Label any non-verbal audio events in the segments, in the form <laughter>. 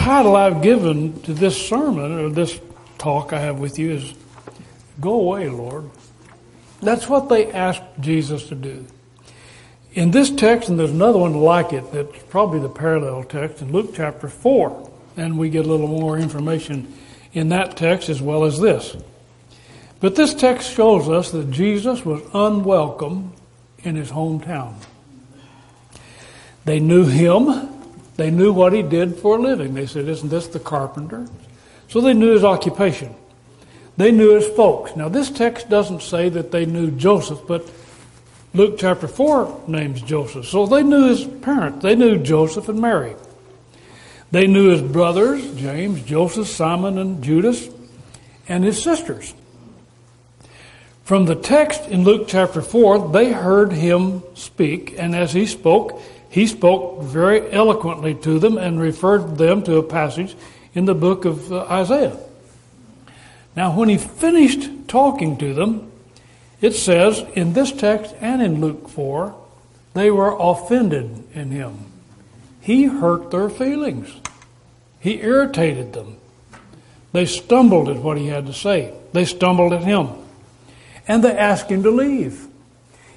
title I've given to this sermon or this talk I have with you is Go Away, Lord. That's what they asked Jesus to do. In this text, and there's another one like it that's probably the parallel text in Luke chapter 4, and we get a little more information in that text as well as this. But this text shows us that Jesus was unwelcome in his hometown. They knew him. They knew what he did for a living. They said, Isn't this the carpenter? So they knew his occupation. They knew his folks. Now, this text doesn't say that they knew Joseph, but Luke chapter 4 names Joseph. So they knew his parents. They knew Joseph and Mary. They knew his brothers, James, Joseph, Simon, and Judas, and his sisters. From the text in Luke chapter 4, they heard him speak, and as he spoke, he spoke very eloquently to them and referred them to a passage in the book of uh, Isaiah. Now, when he finished talking to them, it says in this text and in Luke 4, they were offended in him. He hurt their feelings. He irritated them. They stumbled at what he had to say. They stumbled at him. And they asked him to leave.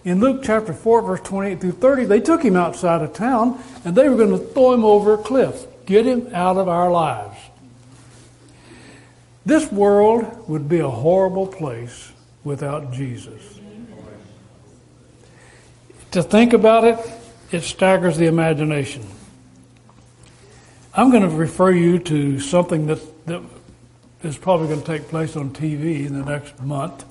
In Luke chapter 4, verse 28 through 30, they took him outside of town and they were going to throw him over a cliff, get him out of our lives. This world would be a horrible place without Jesus. To think about it, it staggers the imagination. I'm going to refer you to something that, that is probably going to take place on TV in the next month.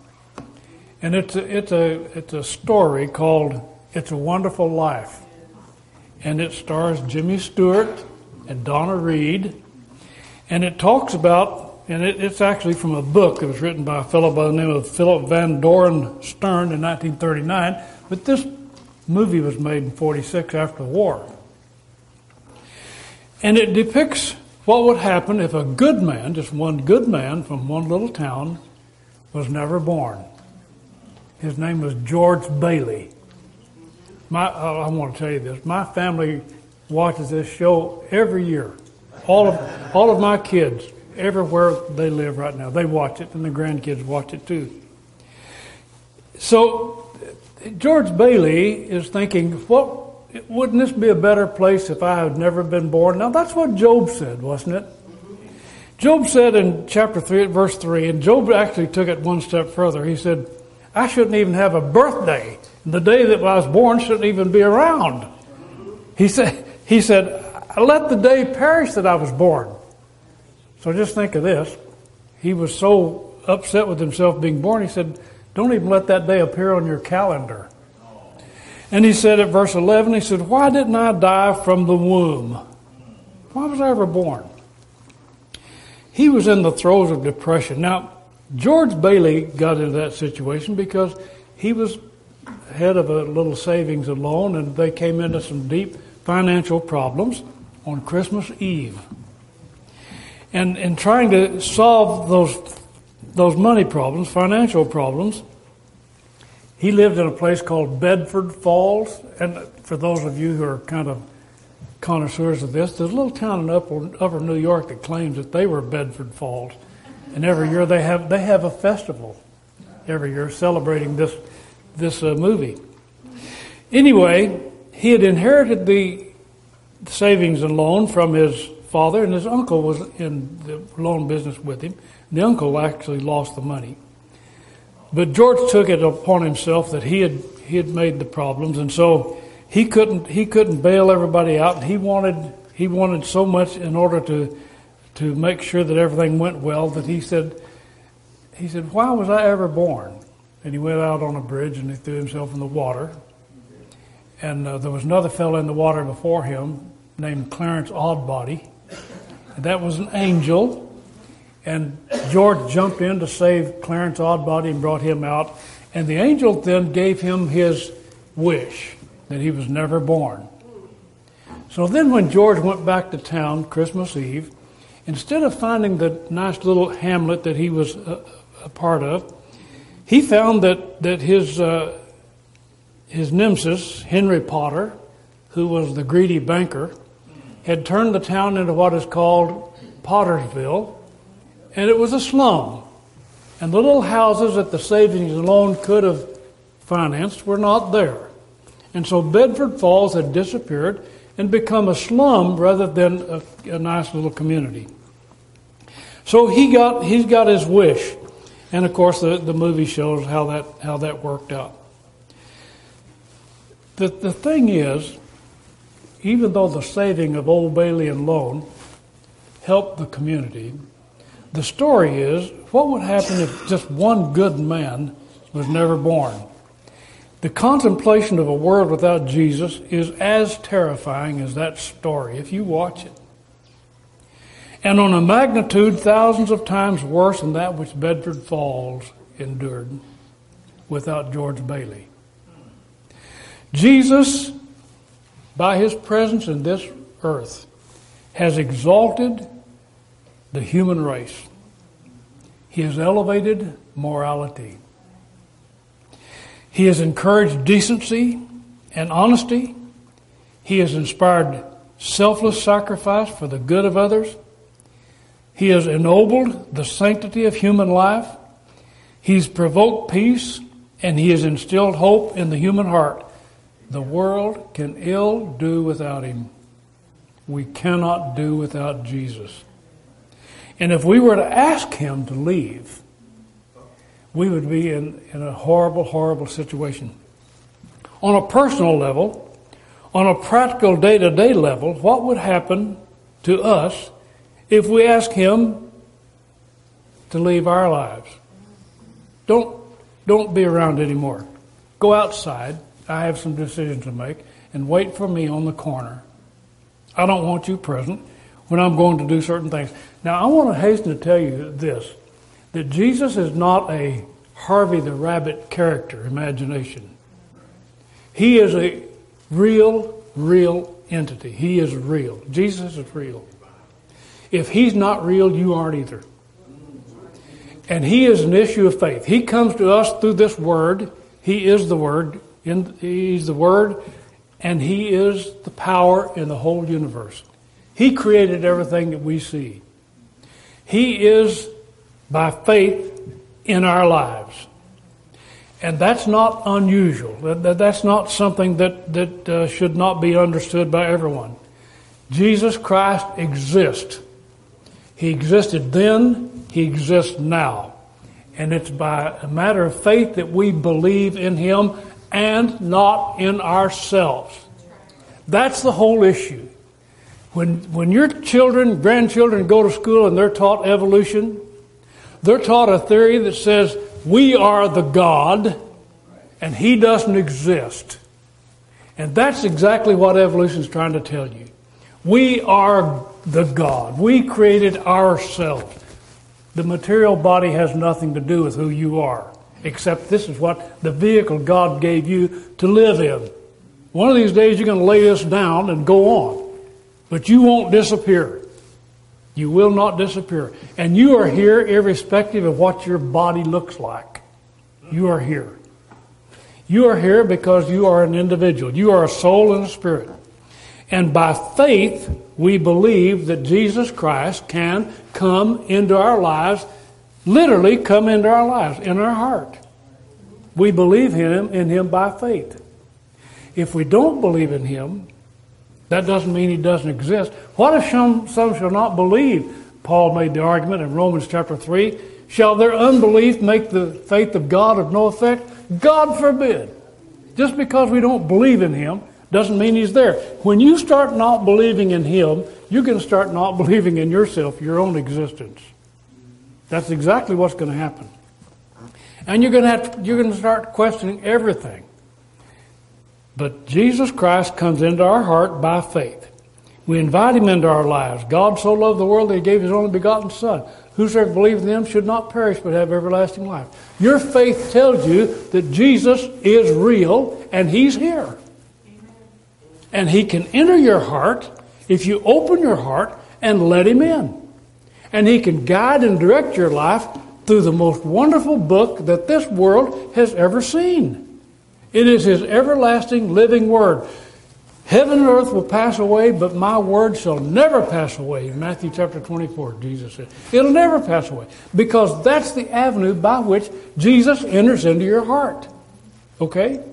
And it's a, it's a, it's a story called It's a Wonderful Life. And it stars Jimmy Stewart and Donna Reed. And it talks about, and it, it's actually from a book that was written by a fellow by the name of Philip Van Doren Stern in 1939. But this movie was made in 46 after the war. And it depicts what would happen if a good man, just one good man from one little town, was never born. His name was George Bailey. My, I want to tell you this. My family watches this show every year. All of, all of my kids, everywhere they live right now, they watch it, and the grandkids watch it too. So, George Bailey is thinking, what, wouldn't this be a better place if I had never been born? Now, that's what Job said, wasn't it? Job said in chapter 3, verse 3, and Job actually took it one step further. He said, I shouldn't even have a birthday. The day that I was born shouldn't even be around. He said, he said, let the day perish that I was born. So just think of this. He was so upset with himself being born, he said, don't even let that day appear on your calendar. And he said at verse 11, he said, Why didn't I die from the womb? Why was I ever born? He was in the throes of depression. Now, George Bailey got into that situation because he was head of a little savings and loan, and they came into some deep financial problems on Christmas Eve. And in trying to solve those those money problems, financial problems, he lived in a place called Bedford Falls. And for those of you who are kind of connoisseurs of this, there's a little town in upper, upper New York that claims that they were Bedford Falls. And every year they have they have a festival every year celebrating this this uh, movie. Anyway, he had inherited the savings and loan from his father, and his uncle was in the loan business with him. The uncle actually lost the money, but George took it upon himself that he had he had made the problems, and so he couldn't he couldn't bail everybody out. And he wanted he wanted so much in order to to make sure that everything went well that he said, he said, why was I ever born? And he went out on a bridge and he threw himself in the water. And uh, there was another fellow in the water before him named Clarence Odbody. And that was an angel. And George jumped in to save Clarence Odbody and brought him out. And the angel then gave him his wish that he was never born. So then, when George went back to town Christmas Eve, instead of finding the nice little hamlet that he was a, a part of, he found that, that his, uh, his nemesis, Henry Potter, who was the greedy banker, had turned the town into what is called Pottersville, and it was a slum. And the little houses that the savings and loan could have financed were not there. And so Bedford Falls had disappeared and become a slum rather than a, a nice little community. So he got, he's got his wish. And of course, the, the movie shows how that, how that worked out. The, the thing is, even though the saving of Old Bailey and Loan helped the community, the story is what would happen if just one good man was never born? The contemplation of a world without Jesus is as terrifying as that story if you watch it. And on a magnitude thousands of times worse than that which Bedford Falls endured without George Bailey. Jesus, by his presence in this earth, has exalted the human race. He has elevated morality. He has encouraged decency and honesty. He has inspired selfless sacrifice for the good of others. He has ennobled the sanctity of human life. He's provoked peace and he has instilled hope in the human heart. The world can ill do without him. We cannot do without Jesus. And if we were to ask him to leave, we would be in, in a horrible, horrible situation. On a personal level, on a practical day to day level, what would happen to us if we ask him to leave our lives? Don't, don't be around anymore. Go outside I have some decisions to make, and wait for me on the corner. I don't want you present when I'm going to do certain things. Now, I want to hasten to tell you this that Jesus is not a Harvey the Rabbit character imagination. He is a real, real entity. He is real. Jesus is real. If he's not real, you aren't either. And he is an issue of faith. He comes to us through this word. He is the word. He's the Word, and He is the power in the whole universe. He created everything that we see. He is, by faith, in our lives. And that's not unusual. That's not something that, that uh, should not be understood by everyone. Jesus Christ exists. He existed then, He exists now. And it's by a matter of faith that we believe in Him and not in ourselves. That's the whole issue. When, when your children, grandchildren go to school and they're taught evolution, they're taught a theory that says we are the God and He doesn't exist. And that's exactly what evolution is trying to tell you. We are the God. We created ourselves. The material body has nothing to do with who you are except this is what the vehicle God gave you to live in. One of these days you're going to lay this down and go on, but you won't disappear. You will not disappear. And you are here irrespective of what your body looks like. You are here. You are here because you are an individual. You are a soul and a spirit. And by faith, we believe that Jesus Christ can come into our lives literally come into our lives, in our heart. We believe him in him by faith. If we don't believe in him, that doesn't mean he doesn't exist. What if some, some shall not believe? Paul made the argument in Romans chapter 3. Shall their unbelief make the faith of God of no effect? God forbid. Just because we don't believe in him doesn't mean he's there. When you start not believing in him, you're going to start not <laughs> believing in yourself, your own existence. That's exactly what's going to happen. And you're going to have to, you're going to start questioning everything. But Jesus Christ comes into our heart by faith. We invite him into our lives. God so loved the world that he gave his only begotten Son. Whosoever believes in him should not perish but have everlasting life. Your faith tells you that Jesus is real and he's here. And he can enter your heart if you open your heart and let him in and He can guide and direct your life through the most wonderful book that this world has ever seen. It is His everlasting living Word. Heaven and earth will pass away, but my word shall never pass away. Matthew chapter 24, Jesus said. It'll never pass away because that's the avenue by which Jesus enters into your heart. Okay?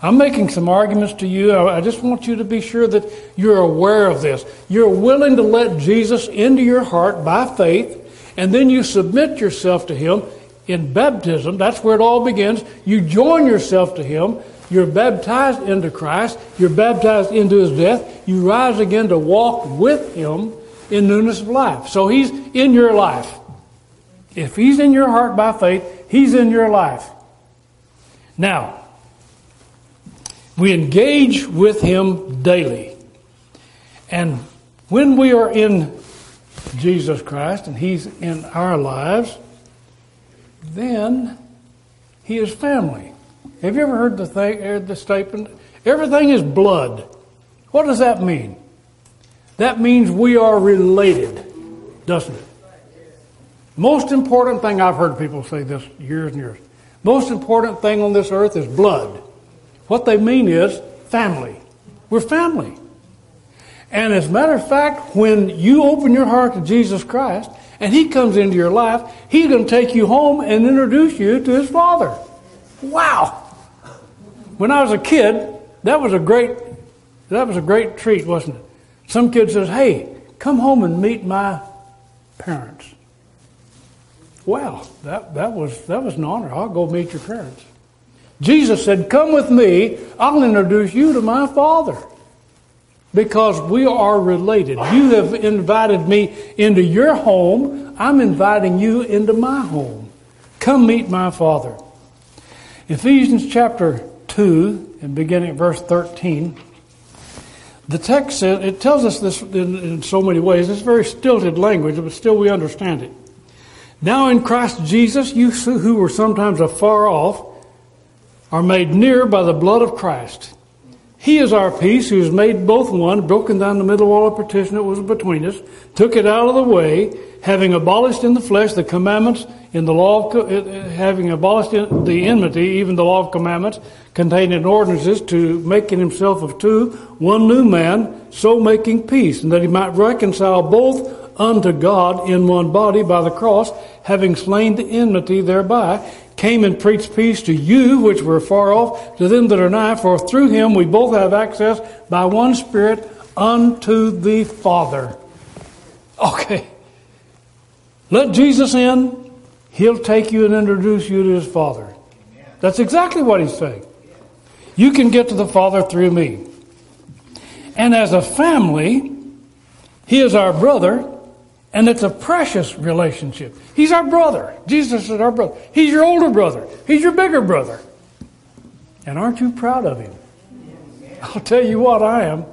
I'm making some arguments to you. I just want you to be sure that you're aware of this. You're willing to let Jesus into your heart by faith, and then you submit yourself to Him in baptism. That's where it all begins. You join yourself to Him. You're baptized into Christ. You're baptized into His death. You rise again to walk with Him in newness of life. So He's in your life. If He's in your heart by faith, He's in your life. Now, we engage with Him daily. And when we are in Jesus Christ and He's in our lives, then He is family. Have you ever heard the, thing, heard the statement? Everything is blood. What does that mean? That means we are related, doesn't it? Most important thing I've heard people say this years and years. Most important thing on this earth is blood. What they mean is family. We're family. And as a matter of fact, when you open your heart to Jesus Christ and He comes into your life, He's going to take you home and introduce you to His Father. Wow! When I was a kid, that was a great, that was a great treat, wasn't it? Some kid says, "Hey, come home and meet my parents." Wow, that, that was that was an honor. I'll go meet your parents. Jesus said, Come with me, I'll introduce you to my Father. Because we are related. You have invited me into your home, I'm inviting you into my home. Come meet my Father. Ephesians chapter 2, and beginning at verse 13, the text says, it tells us this in, in so many ways. It's very stilted language, but still we understand it. Now in Christ Jesus, you who were sometimes afar off, are made near by the blood of Christ. He is our peace, who has made both one, broken down the middle wall of partition that was between us, took it out of the way, having abolished in the flesh the commandments in the law of, uh, uh, having abolished the enmity, even the law of commandments contained in ordinances, to making himself of two, one new man, so making peace, and that he might reconcile both unto God in one body by the cross, having slain the enmity thereby, came and preached peace to you which were far off, to them that are nigh, for through him we both have access by one Spirit unto the Father. Okay. Let Jesus in, he'll take you and introduce you to his Father. That's exactly what he's saying. You can get to the Father through me. And as a family, he is our brother, and it's a precious relationship. He's our brother. Jesus is our brother. He's your older brother. He's your bigger brother. And aren't you proud of him? I'll tell you what I am.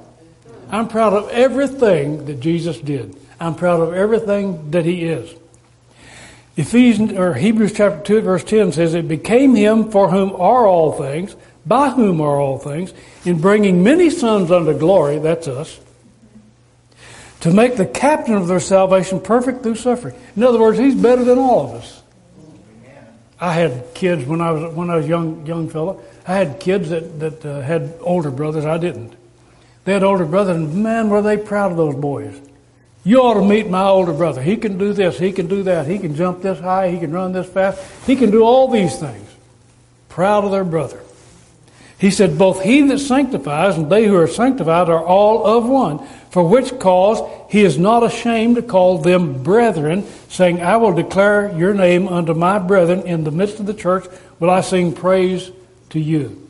I'm proud of everything that Jesus did. I'm proud of everything that he is. Ephesians or Hebrews chapter 2 verse 10 says it became him for whom are all things, by whom are all things, in bringing many sons unto glory, that's us, to make the captain of their salvation perfect through suffering. In other words, he's better than all of us. I had kids when I was when I was young young fella. I had kids that that uh, had older brothers. I didn't. They had older brothers, and man, were they proud of those boys. You ought to meet my older brother. He can do this. He can do that. He can jump this high. He can run this fast. He can do all these things. Proud of their brother. He said, Both he that sanctifies and they who are sanctified are all of one, for which cause he is not ashamed to call them brethren, saying, I will declare your name unto my brethren in the midst of the church, will I sing praise to you.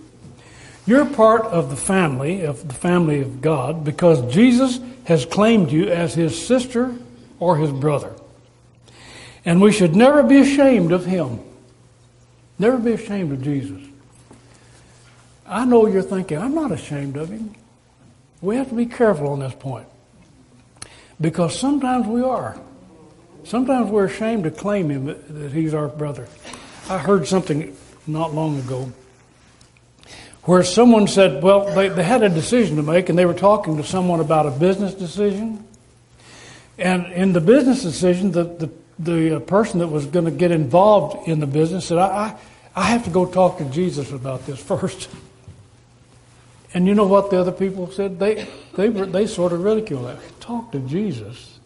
You're part of the family, of the family of God, because Jesus has claimed you as his sister or his brother. And we should never be ashamed of him. Never be ashamed of Jesus. I know you're thinking, I'm not ashamed of him. We have to be careful on this point. Because sometimes we are. Sometimes we're ashamed to claim him that he's our brother. I heard something not long ago where someone said, well, they, they had a decision to make and they were talking to someone about a business decision. And in the business decision, the, the, the uh, person that was going to get involved in the business said, I, I, I have to go talk to Jesus about this <laughs> first. And you know what the other people said? They, they, they sort of ridiculed that. Talk to Jesus.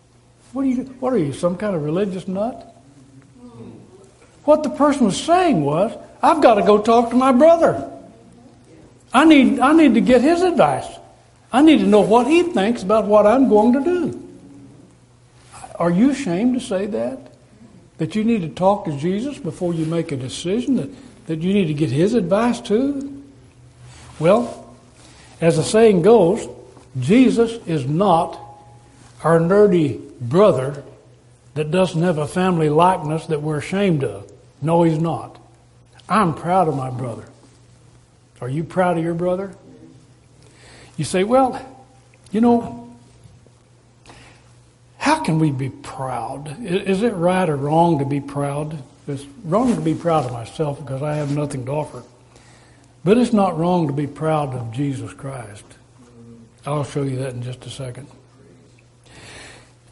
What are you, what are you, some kind of religious nut? What the person was saying was, I've got to go talk to my brother. I need, I need to get his advice. I need to know what he thinks about what I'm going to do. Are you ashamed to say that? That you need to talk to Jesus before you make a decision? That, that you need to get his advice too? Well, as the saying goes, Jesus is not our nerdy brother that doesn't have a family likeness that we're ashamed of. No, he's not. I'm proud of my brother. Are you proud of your brother? You say, well, you know, how can we be proud? Is it right or wrong to be proud? It's wrong to be proud of myself because I have nothing to offer. But it's not wrong to be proud of Jesus Christ. I'll show you that in just a second.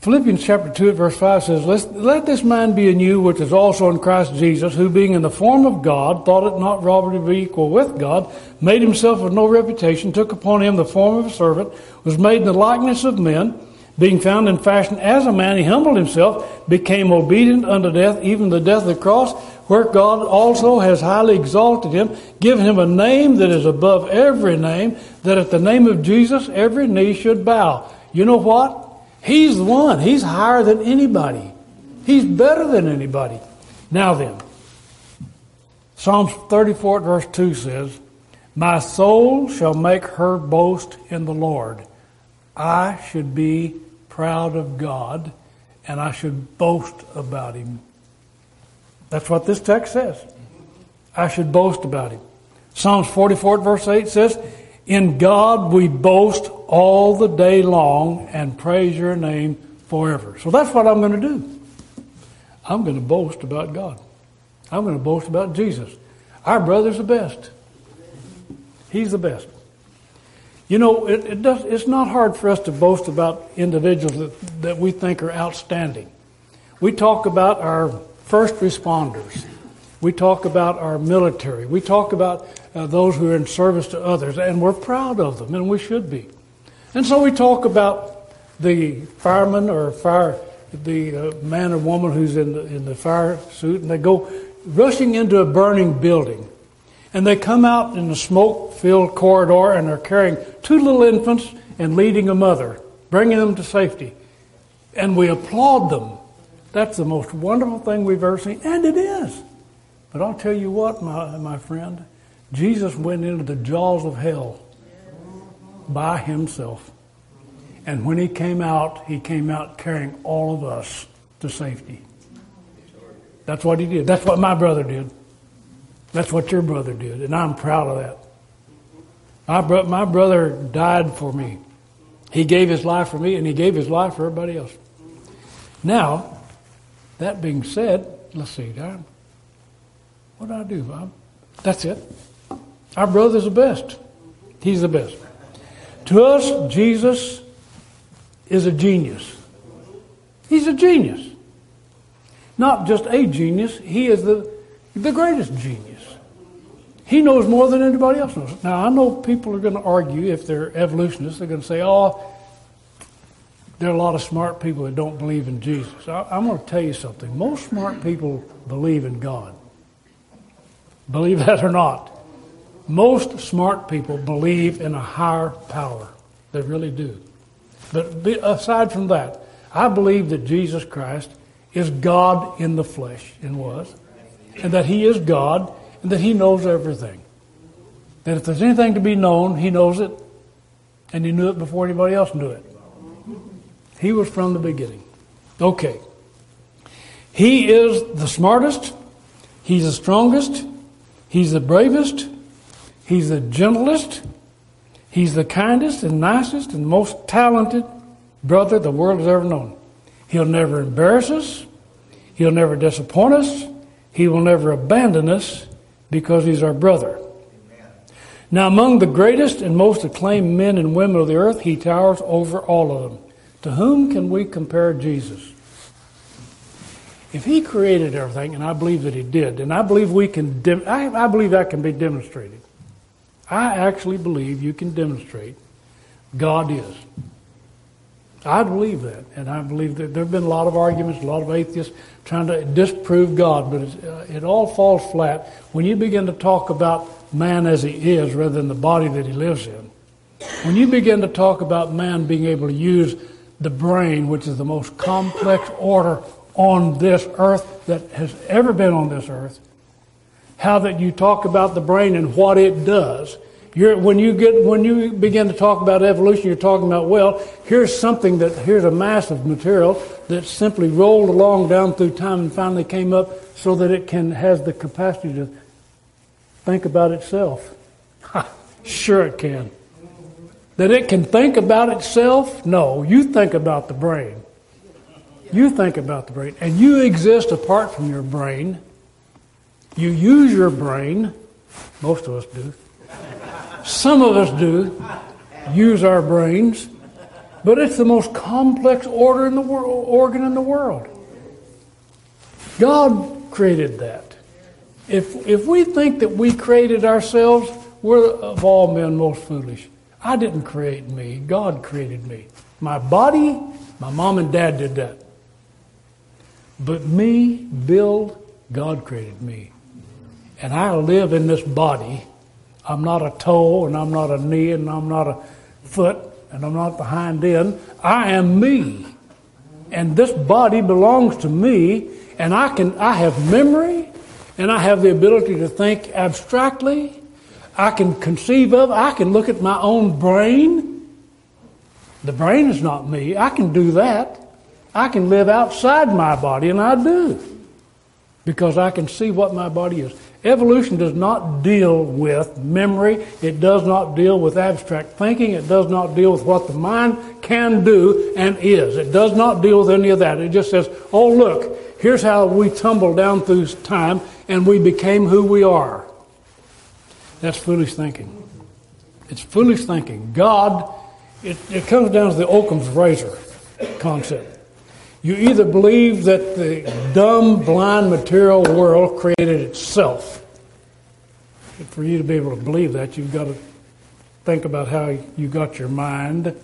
Philippians chapter 2 verse 5 says, let, this mind be in you which is also in Christ Jesus, who being in the form of God, thought it not robbery to be equal with God, made himself of no reputation, took upon him the form of a servant, was made in the likeness of men, being found in fashion as a man, he humbled himself, became obedient unto death, even the death of the cross, where God also has highly exalted him, given him a name that is above every name, that at the name of Jesus every knee should bow. You know what? He's the one. He's higher than anybody. He's better than anybody. Now then, Psalms 34 verse 2 says, My soul shall make her boast in the Lord. I should be proud of God and I should boast about Him. That's what this text says. I should boast about Him. Psalms 44 verse 8 says, in God we boast all the day long and praise your name forever. So that's what I'm going to do. I'm going to boast about God. I'm going to boast about Jesus. Our brother's the best. He's the best. You know, it, it does, it's not hard for us to boast about individuals that, that we think are outstanding. We talk about our first responders. We talk about our military. We talk about uh, those who are in service to others, and we're proud of them, and we should be. And so we talk about the fireman or fire, the uh, man or woman who's in the, in the fire suit, and they go rushing into a burning building. And they come out in the smoke filled corridor and are carrying two little infants and leading a mother, bringing them to safety. And we applaud them. That's the most wonderful thing we've ever seen, and it is. But I'll tell you what, my, my friend, Jesus went into the jaws of hell by himself. And when he came out, he came out carrying all of us to safety. That's what he did. That's what my brother did. That's what your brother did. And I'm proud of that. My, bro- my brother died for me. He gave his life for me, and he gave his life for everybody else. Now, that being said, let's see, what did I do? Bob? That's it. Our brother's the best. He's the best. To us, Jesus is a genius. He's a genius. Not just a genius, he is the, the greatest genius. He knows more than anybody else knows. Now, I know people are going to argue, if they're evolutionists, they're going to say, oh, there are a lot of smart people that don't believe in Jesus. I, I'm going to tell you something. Most smart people believe in God. Believe <laughs> that or not. Most smart people believe in a higher power. They really do. But aside from that, I believe that Jesus Christ is God in the flesh and was, and that He is God and that He knows everything. That if there's anything to be known, He knows it, and He knew it before anybody else knew it. He was from the beginning. Okay. He is the smartest, He's the strongest, He's the bravest. He's the gentlest. He's the kindest and nicest and most talented brother the world has ever known. He'll never embarrass us. He'll never disappoint us. He will never abandon us because he's our brother. Now, among the greatest and most acclaimed men and women of the earth, he towers over all of them. To whom can we compare Jesus? If he created everything, and I believe that he did, and I believe we can, I, I believe that can be demonstrated. I actually believe you can demonstrate God is. I believe that, and I believe that there have been a lot of arguments, a lot of atheists trying to disprove God, but uh, it all falls flat when you begin to talk about man as he is rather than the body that he lives in. When you begin to talk about man being able to use the brain, which is the most complex order on this earth that has ever been on this earth, how that you talk about the brain and what it does, you're, when you get when you begin to talk about evolution, you're talking about well, here's something that here's a mass of material that simply rolled along down through time and finally came up so that it can has the capacity to think about itself. Ha, sure it can. That it can think about itself? No, you think about the brain. You think about the brain, and you exist apart from your brain. You use your brain. Most of us do. Some of us do use our brains, but it's the most complex order in the world, organ in the world. God created that. If, if we think that we created ourselves, we're of all men most foolish. I didn't create me, God created me. My body, my mom and dad did that. But me, Bill, God created me. And I live in this body I'm not a toe, and I'm not a knee, and I'm not a foot, and I'm not the hind end. I am me. And this body belongs to me, and I can I have memory, and I have the ability to think abstractly. I can conceive of, I can look at my own brain. The brain is not me. I can do that. I can live outside my body, and I do. Because I can see what my body is. Evolution does not deal with memory. It does not deal with abstract thinking. It does not deal with what the mind can do and is. It does not deal with any of that. It just says, oh, look, here's how we tumbled down through time and we became who we are. That's foolish thinking. It's foolish thinking. God, it, it comes down to the Occam's razor concept. You either believe that the dumb, blind, material world created itself. For you to be able to believe that, you've got to think about how you got your mind,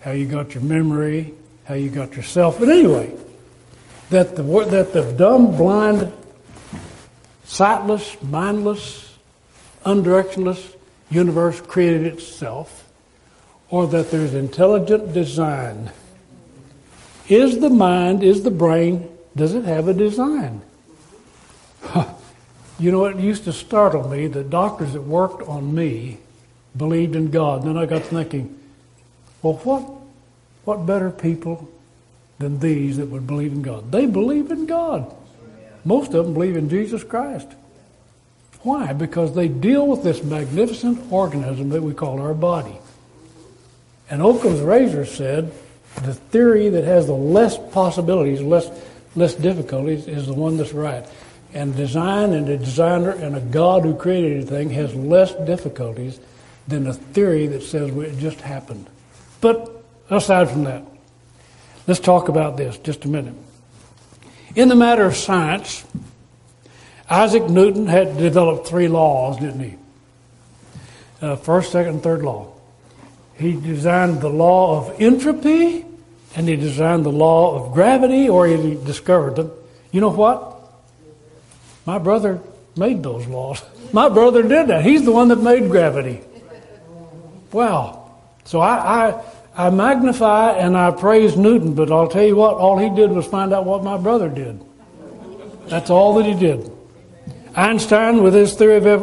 how you got your memory, how you got yourself. But anyway, that the, that the dumb, blind, sightless, mindless, undirectionless universe created itself, or that there's intelligent design is the mind, is the brain, does it have a design? you know, it used to startle me that doctors that worked on me believed in God. And then I got thinking, well, what, what better people than these that would believe in God? They believe in God. Most of them believe in Jesus Christ. Why? Because they deal with this magnificent organism that we call our body. And Occam's razor said, the theory that has the less possibilities, less less difficulties, is the one that's right. And design and a designer and a God who created anything has less difficulties than a theory that says it just happened. But aside from that, let's talk about this just a minute. In the matter of science, Isaac Newton had developed three laws, didn't he? Uh, first, second, and third law. He designed the law of entropy, and he designed the law of gravity, or he discovered them. You know what? My brother made those laws. <laughs> My brother did that. He's the one that made gravity. Wow. So I, I, I magnify and I praise Newton, but I'll tell you what, all he did was find out what my brother did. That's all that he did. Einstein, with his theory of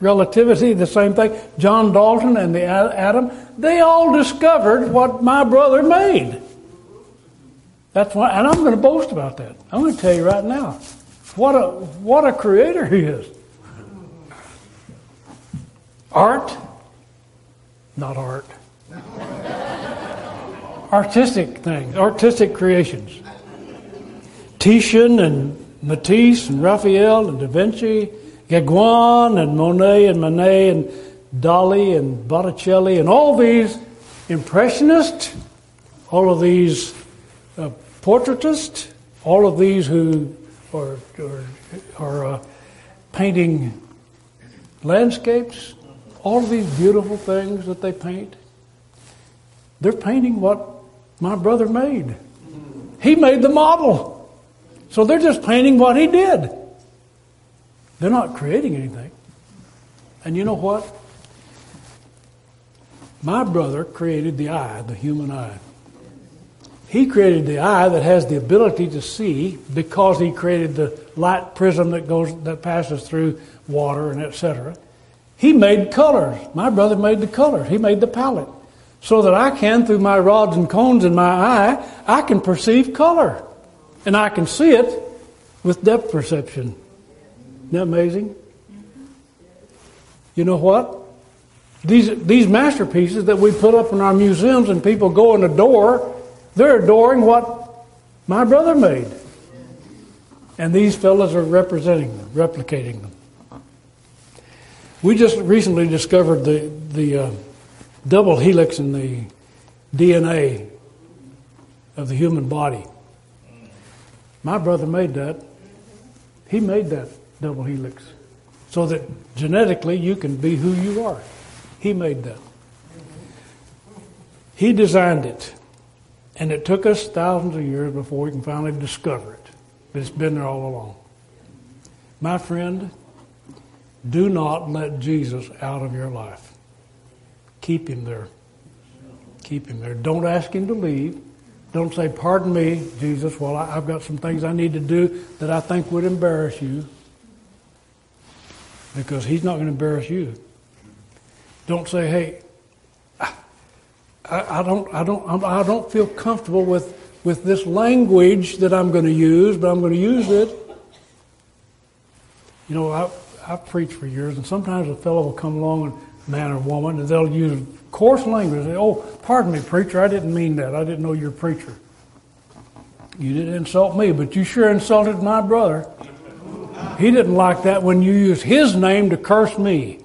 relativity, the same thing. John Dalton and the atom, they all discovered what my brother made. That's why, and I'm going to boast about that. I'm going to tell you right now, what a what a creator he is. Art, not art. artistic things, artistic creations. Titian and Matisse and Raphael and Da Vinci Gauguin and Monet and Manet and Dali and Botticelli and all these impressionists, all of these uh, portraitists, all of these who are, are, are uh, painting landscapes, all of these beautiful things that they paint, they're painting what my brother made. He made the model. So they're just painting what he did. They're not creating anything. And you know what? My brother created the eye, the human eye. He created the eye that has the ability to see because he created the light prism that goes that passes through water and etc. He made colors. My brother made the colors. He made the palette. So that I can, through my rods and cones in my eye, I can perceive color. And I can see it with depth perception. Isn't that amazing? You know what? These, these masterpieces that we put up in our museums and people go and adore, they're adoring what my brother made. And these fellows are representing them, replicating them. We just recently discovered the, the uh, double helix in the DNA of the human body. My brother made that. He made that double helix so that genetically you can be who you are. He made that. He designed it. And it took us thousands of years before we can finally discover it. But it's been there all along. My friend, do not let Jesus out of your life. Keep him there. Keep him there. Don't ask him to leave. Don't say, Pardon me, Jesus, well, I've got some things I need to do that I think would embarrass you. Because he's not going to embarrass you. Don't say, Hey, I, I don't, I don't, I don't feel comfortable with, with this language that I'm going to use, but I'm going to use it. You know, I, I've preached for years, and sometimes a fellow will come along, and man or woman, and they'll use coarse language. "Oh, pardon me, preacher, I didn't mean that. I didn't know you're a preacher. You didn't insult me, but you sure insulted my brother. He didn't like that when you used his name to curse me.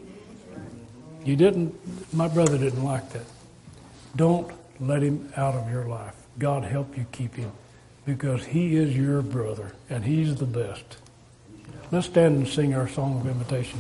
You didn't. My brother didn't like that. Don't let him out of your life. God help you keep him because he is your brother and he's the best. Let's stand and sing our song of invitation.